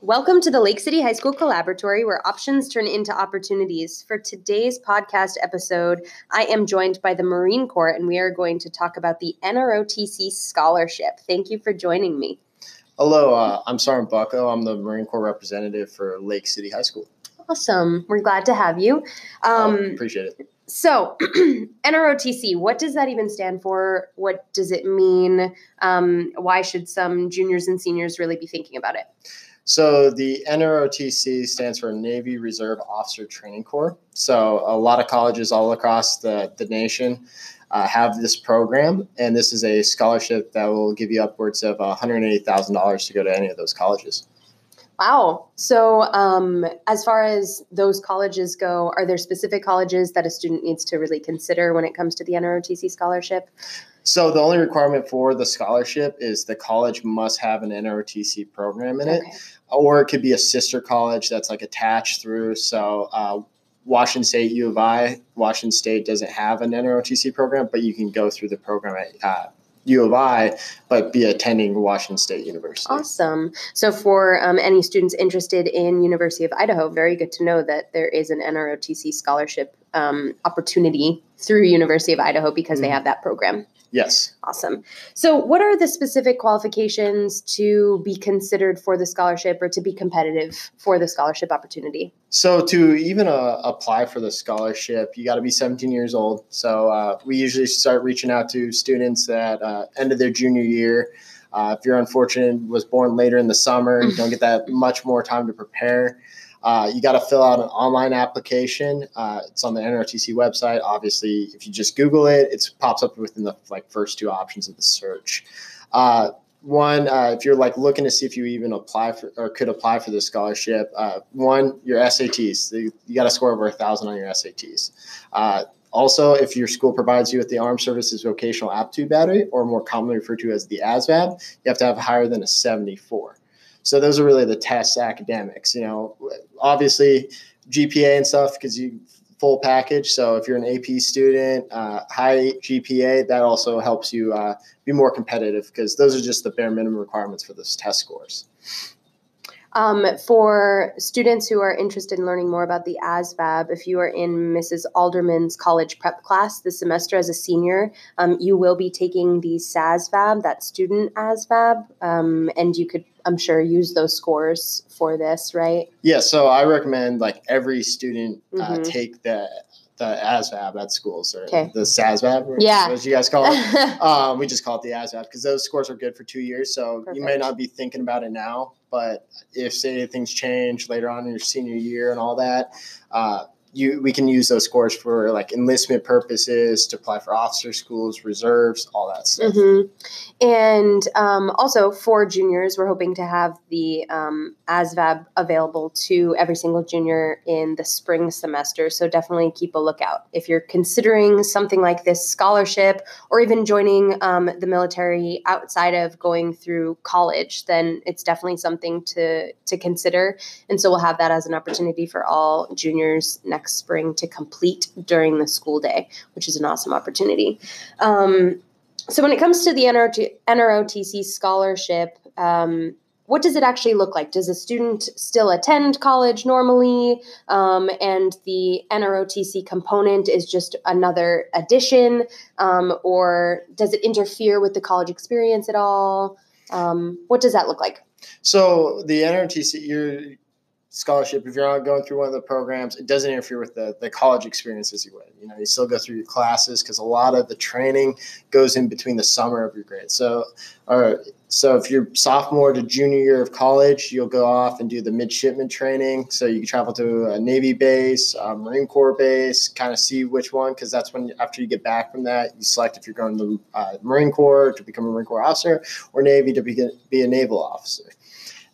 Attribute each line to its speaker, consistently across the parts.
Speaker 1: Welcome to the Lake City High School Collaboratory, where options turn into opportunities. For today's podcast episode, I am joined by the Marine Corps, and we are going to talk about the NROTC Scholarship. Thank you for joining me.
Speaker 2: Hello, uh, I'm Sergeant Bucko. I'm the Marine Corps representative for Lake City High School.
Speaker 1: Awesome. We're glad to have you.
Speaker 2: Um,
Speaker 1: Um,
Speaker 2: appreciate it.
Speaker 1: so, NROTC, what does that even stand for? What does it mean? Um, why should some juniors and seniors really be thinking about it?
Speaker 2: So the NROTC stands for Navy Reserve Officer Training Corps. So a lot of colleges all across the, the nation uh, have this program, and this is a scholarship that will give you upwards of $180,000 to go to any of those colleges.
Speaker 1: Wow. So, um, as far as those colleges go, are there specific colleges that a student needs to really consider when it comes to the NROTC scholarship?
Speaker 2: So the only requirement for the scholarship is the college must have an NROTC program in it.
Speaker 1: Okay.
Speaker 2: or it could be a sister college that's like attached through. So, uh, Washington State U of I, Washington State doesn't have an NROTC program, but you can go through the program at uh, U of I, but be attending Washington State University.
Speaker 1: Awesome. So, for um, any students interested in University of Idaho, very good to know that there is an NROTC scholarship um, opportunity through University of Idaho because they
Speaker 2: Mhm.
Speaker 1: have that program.
Speaker 2: Yes.
Speaker 1: Awesome. So, what are the specific qualifications to be considered for the scholarship or to be competitive for the scholarship opportunity?
Speaker 2: So to even uh, apply for the scholarship, you got to be 17 years old. So uh, we usually start reaching out to students that uh, end of their junior year. Uh, if you're unfortunate, was born later in the summer, you don't get that much more time to prepare. Uh, you got to fill out an online application. Uh, it's on the NRTC website. Obviously, if you just Google it, it pops up within the like first two options of the search. Uh, one, uh, if you're like looking to see if you even apply for or could apply for the scholarship, uh, one, your SATs. You, you got to score over a thousand on your SATs. Uh, also, if your school provides you with the Armed Services Vocational Aptitude Battery, or more commonly referred to as the ASVAB, you have to have higher than a 74. So those are really the test academics. You know, obviously GPA and stuff because you full package. So if you're an AP student, uh, high GPA, that also helps you uh, be more competitive because those are just the bare minimum requirements for those test scores.
Speaker 1: Um, for students who are interested in learning more about the ASVAB, if you are in Mrs. Alderman's college prep class this semester as a senior, um, you will be taking the SASVAB, that student ASVAB, um, and you could, I'm sure, use those scores for this, right?
Speaker 2: Yeah, so I recommend like every student uh,
Speaker 1: Mhm.
Speaker 2: take the the ASVAB at schools or
Speaker 1: Okay.
Speaker 2: the SASVAB, or
Speaker 1: Yeah.
Speaker 2: what you guys call it. um, we just call it the ASVAB because those scores are good for two years. So you may not be thinking about it now, but if say things change later on in your senior year and all that, uh, you we can use those scores for like enlistment purposes to apply for officer schools, reserves, all that stuff.
Speaker 1: hmm And um, also for juniors, we're hoping to have the um, ASVAB available to every single junior in the spring semester. So definitely keep a lookout. If you're considering something like this scholarship or even joining um, the military outside of going through college, then it's definitely something to, to consider. And so we'll have that as an opportunity for all juniors next spring to complete during the school day, which is an awesome opportunity. Um, so when it comes to the NRT, NROTC scholarship, um, what does it actually look like? Does a student still attend college normally? Um, and the NROTC component is just another addition? Um, or does it interfere with the college experience at all? Um, what does that look like?
Speaker 2: So the NRTC, your scholarship, if you're not going through one of the programs, it doesn't interfere with the, the college experience as you would. You know, you still go through your classes because a lot of the training goes in between the summer of your grade. So, or so if you're sophomore to junior year of college, you'll go off and do the midshipman training. So you can travel to a Navy base, a Marine Corps base, kind of see which one, because that's when after you get back from that, you select if you're going to uh, Marine Corps to become a Marine Corps officer or Navy to be, be a naval officer.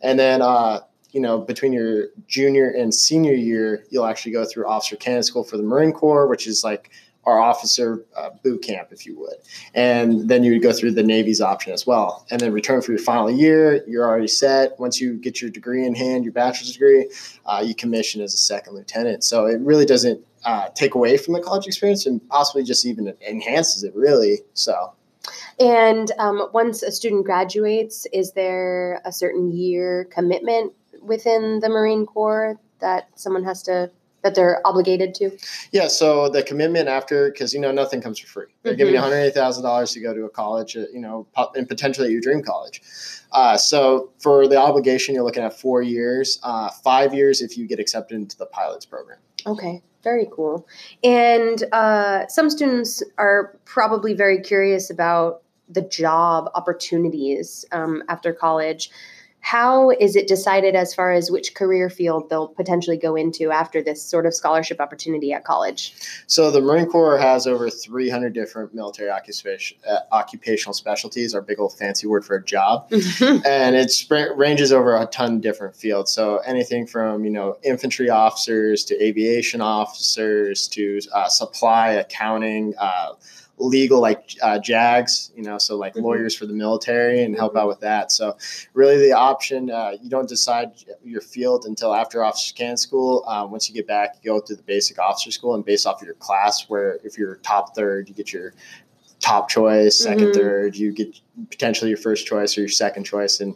Speaker 2: And then, uh, you know, between your junior and senior year, you'll actually go through officer candidate school for the Marine Corps, which is like our officer uh, boot camp, if you would. And then you would go through the Navy's option as well. And then return for your final year, you're already set. Once you get your degree in hand, your bachelor's degree, uh, you commission as a second lieutenant. So it really doesn't uh, take away from the college experience and possibly just even enhances it, really. So.
Speaker 1: And um, once a student graduates, is there a certain year commitment within the Marine Corps that someone has to that they're obligated to?
Speaker 2: Yeah, so the commitment after, because you know nothing comes for free. They're giving you one hundred eight thousand dollars to go to a college, you know, and potentially your dream college. Uh, so for the obligation, you're looking at four years, uh, five years if you get accepted into the pilots program.
Speaker 1: Okay, very cool. And uh, some students are probably very curious about the job opportunities um, after college. How is it decided as far as which career field they'll potentially go into after this sort of scholarship opportunity at college?
Speaker 2: So the Marine Corps has over 300 different military occupation, uh, occupational specialties, our big old fancy word for a job. and it ranges over a ton of different fields. So anything from you know infantry officers to aviation officers to uh, supply accounting. Uh, legal like uh, jags you know so like
Speaker 1: Mhm.
Speaker 2: lawyers for the military and help out with that so really the option uh, you don't decide your field until after officer can school uh, once you get back you go through the basic officer school and based off of your class where if you're top third you get your top choice 2nd
Speaker 1: Mhm.
Speaker 2: third you get potentially your first choice or your second choice and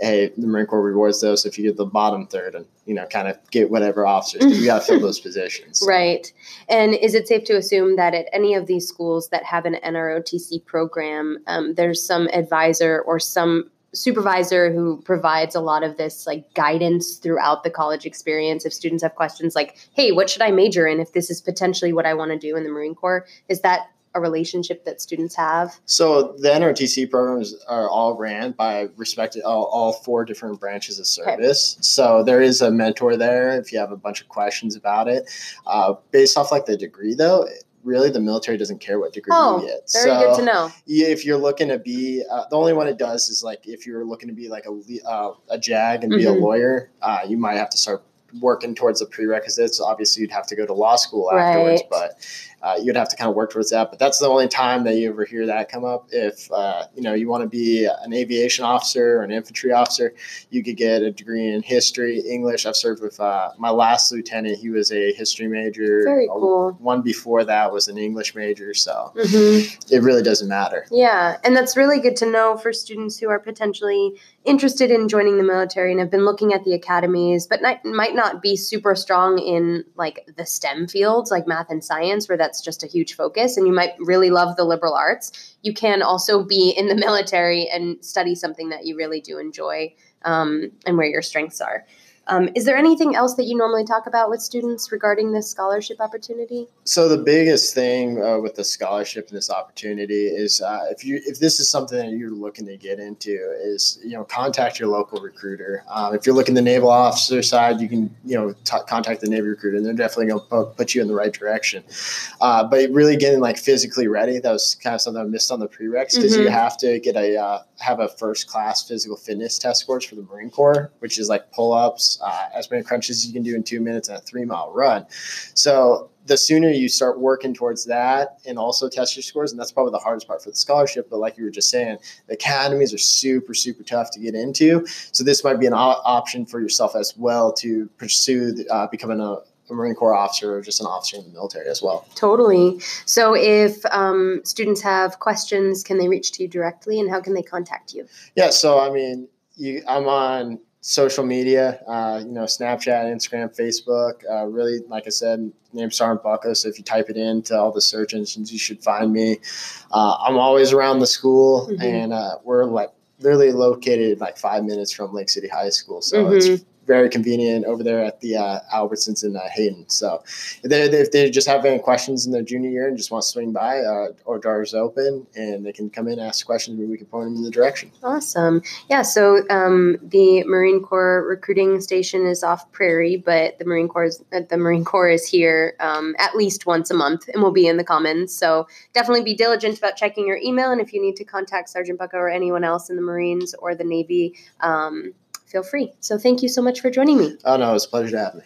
Speaker 2: hey the marine corps rewards those. If you get the bottom third and you know kind of get whatever officers you got to fill those positions.
Speaker 1: Right. And is it safe to assume that at any of these schools that have an NROTC program, um, there's some advisor or some supervisor who provides a lot of this like guidance throughout the college experience? If students have questions like hey what should i major in if this is potentially what i want to do in the marine corps? Is that a relationship that students have
Speaker 2: So the NRTC programs are all ran by respected all, all four different branches of service. So there is a mentor there if you have a bunch of questions about it. Uh, based off like the degree though, really the military doesn't care what degree
Speaker 1: Oh,
Speaker 2: you get.
Speaker 1: very
Speaker 2: so
Speaker 1: good to know
Speaker 2: yeah, if you're looking to be uh, the only one it does is like if you're looking to be like a uh, a jag and be a
Speaker 1: Mhm.
Speaker 2: lawyer, uh, you might have to start working towards the prerequisites. Obviously, you'd have to go to law school afterwards,
Speaker 1: Right.
Speaker 2: but uh, you'd have to kind of work towards that. But that's the only time that you ever hear that come up. If uh, you know you want to be an aviation officer or an infantry officer, you could get a degree in history, English. I've served with uh, my last lieutenant. He was a history major.
Speaker 1: very
Speaker 2: Uh,
Speaker 1: cool
Speaker 2: One before that was an English major, so
Speaker 1: hmm
Speaker 2: it really doesn't matter.
Speaker 1: Yeah, and that's really good to know for students who are potentially interested in joining the military and have been looking at the academies, but not, might not be super strong in like the STEM fields, like math and science, where that's just a huge focus. And you might really love the liberal arts. You can also be in the military and study something that you really do enjoy um, and where your strengths are. Um, is there anything else that you normally talk about with students regarding this scholarship opportunity?
Speaker 2: So the biggest thing uh, with the scholarship and this opportunity is uh, if you if this is something that you're looking to get into is you know contact your local recruiter. Um, if you're looking the naval officer side, you can you know t- contact the Navy recruiter, and they're definitely going to put you in the right direction. Uh, but really getting like physically ready, that was kind of something I missed on the prereqs because you
Speaker 1: Mhm.
Speaker 2: have to get a uh, have a first class physical fitness test scores for the Marine Corps, which is like pull ups, uh, as many crunches as you can do in two minutes, and a three mile run. So the sooner you start working towards that and also test your scores, and that's probably the hardest part for the scholarship. But like you were just saying, the academies are super, super tough to get into. So this might be an o- option for yourself as well to pursue the, uh, becoming a, a Marine Corps officer or just an officer in the military as well.
Speaker 1: Totally. So, if um, students have questions, can they reach to you directly, and how can they contact you?
Speaker 2: Yeah. So I mean, you, I'm on social media, uh, you know, Snapchat, Instagram, Facebook. Uh, really, like I said, name Sergeant Bucko. So if you type it into all the search engines, you should find me. Uh, I'm always around the school,
Speaker 1: Mhm.
Speaker 2: and uh, we're like literally located like five minutes from Lake City High School. So
Speaker 1: Mhm.
Speaker 2: it's very convenient over there at the uh, Albertsons in uh, Hayden. So if they, if they just have any questions in their junior year and just want to swing by, uh, our doors open and they can come in, ask questions, and we can point them in the direction.
Speaker 1: Awesome. Yeah. So, um, the Marine Corps recruiting station is off Prairie, but the Marine Corps is, uh, the Marine Corps is here um, at least once a month, and will be in the Commons. So, definitely be diligent about checking your email, and if you need to contact Sergeant Bucko or anyone else in the Marines or the Navy. Um, Feel free. So, thank you so much for joining me.
Speaker 2: Oh no, it's a pleasure to have me.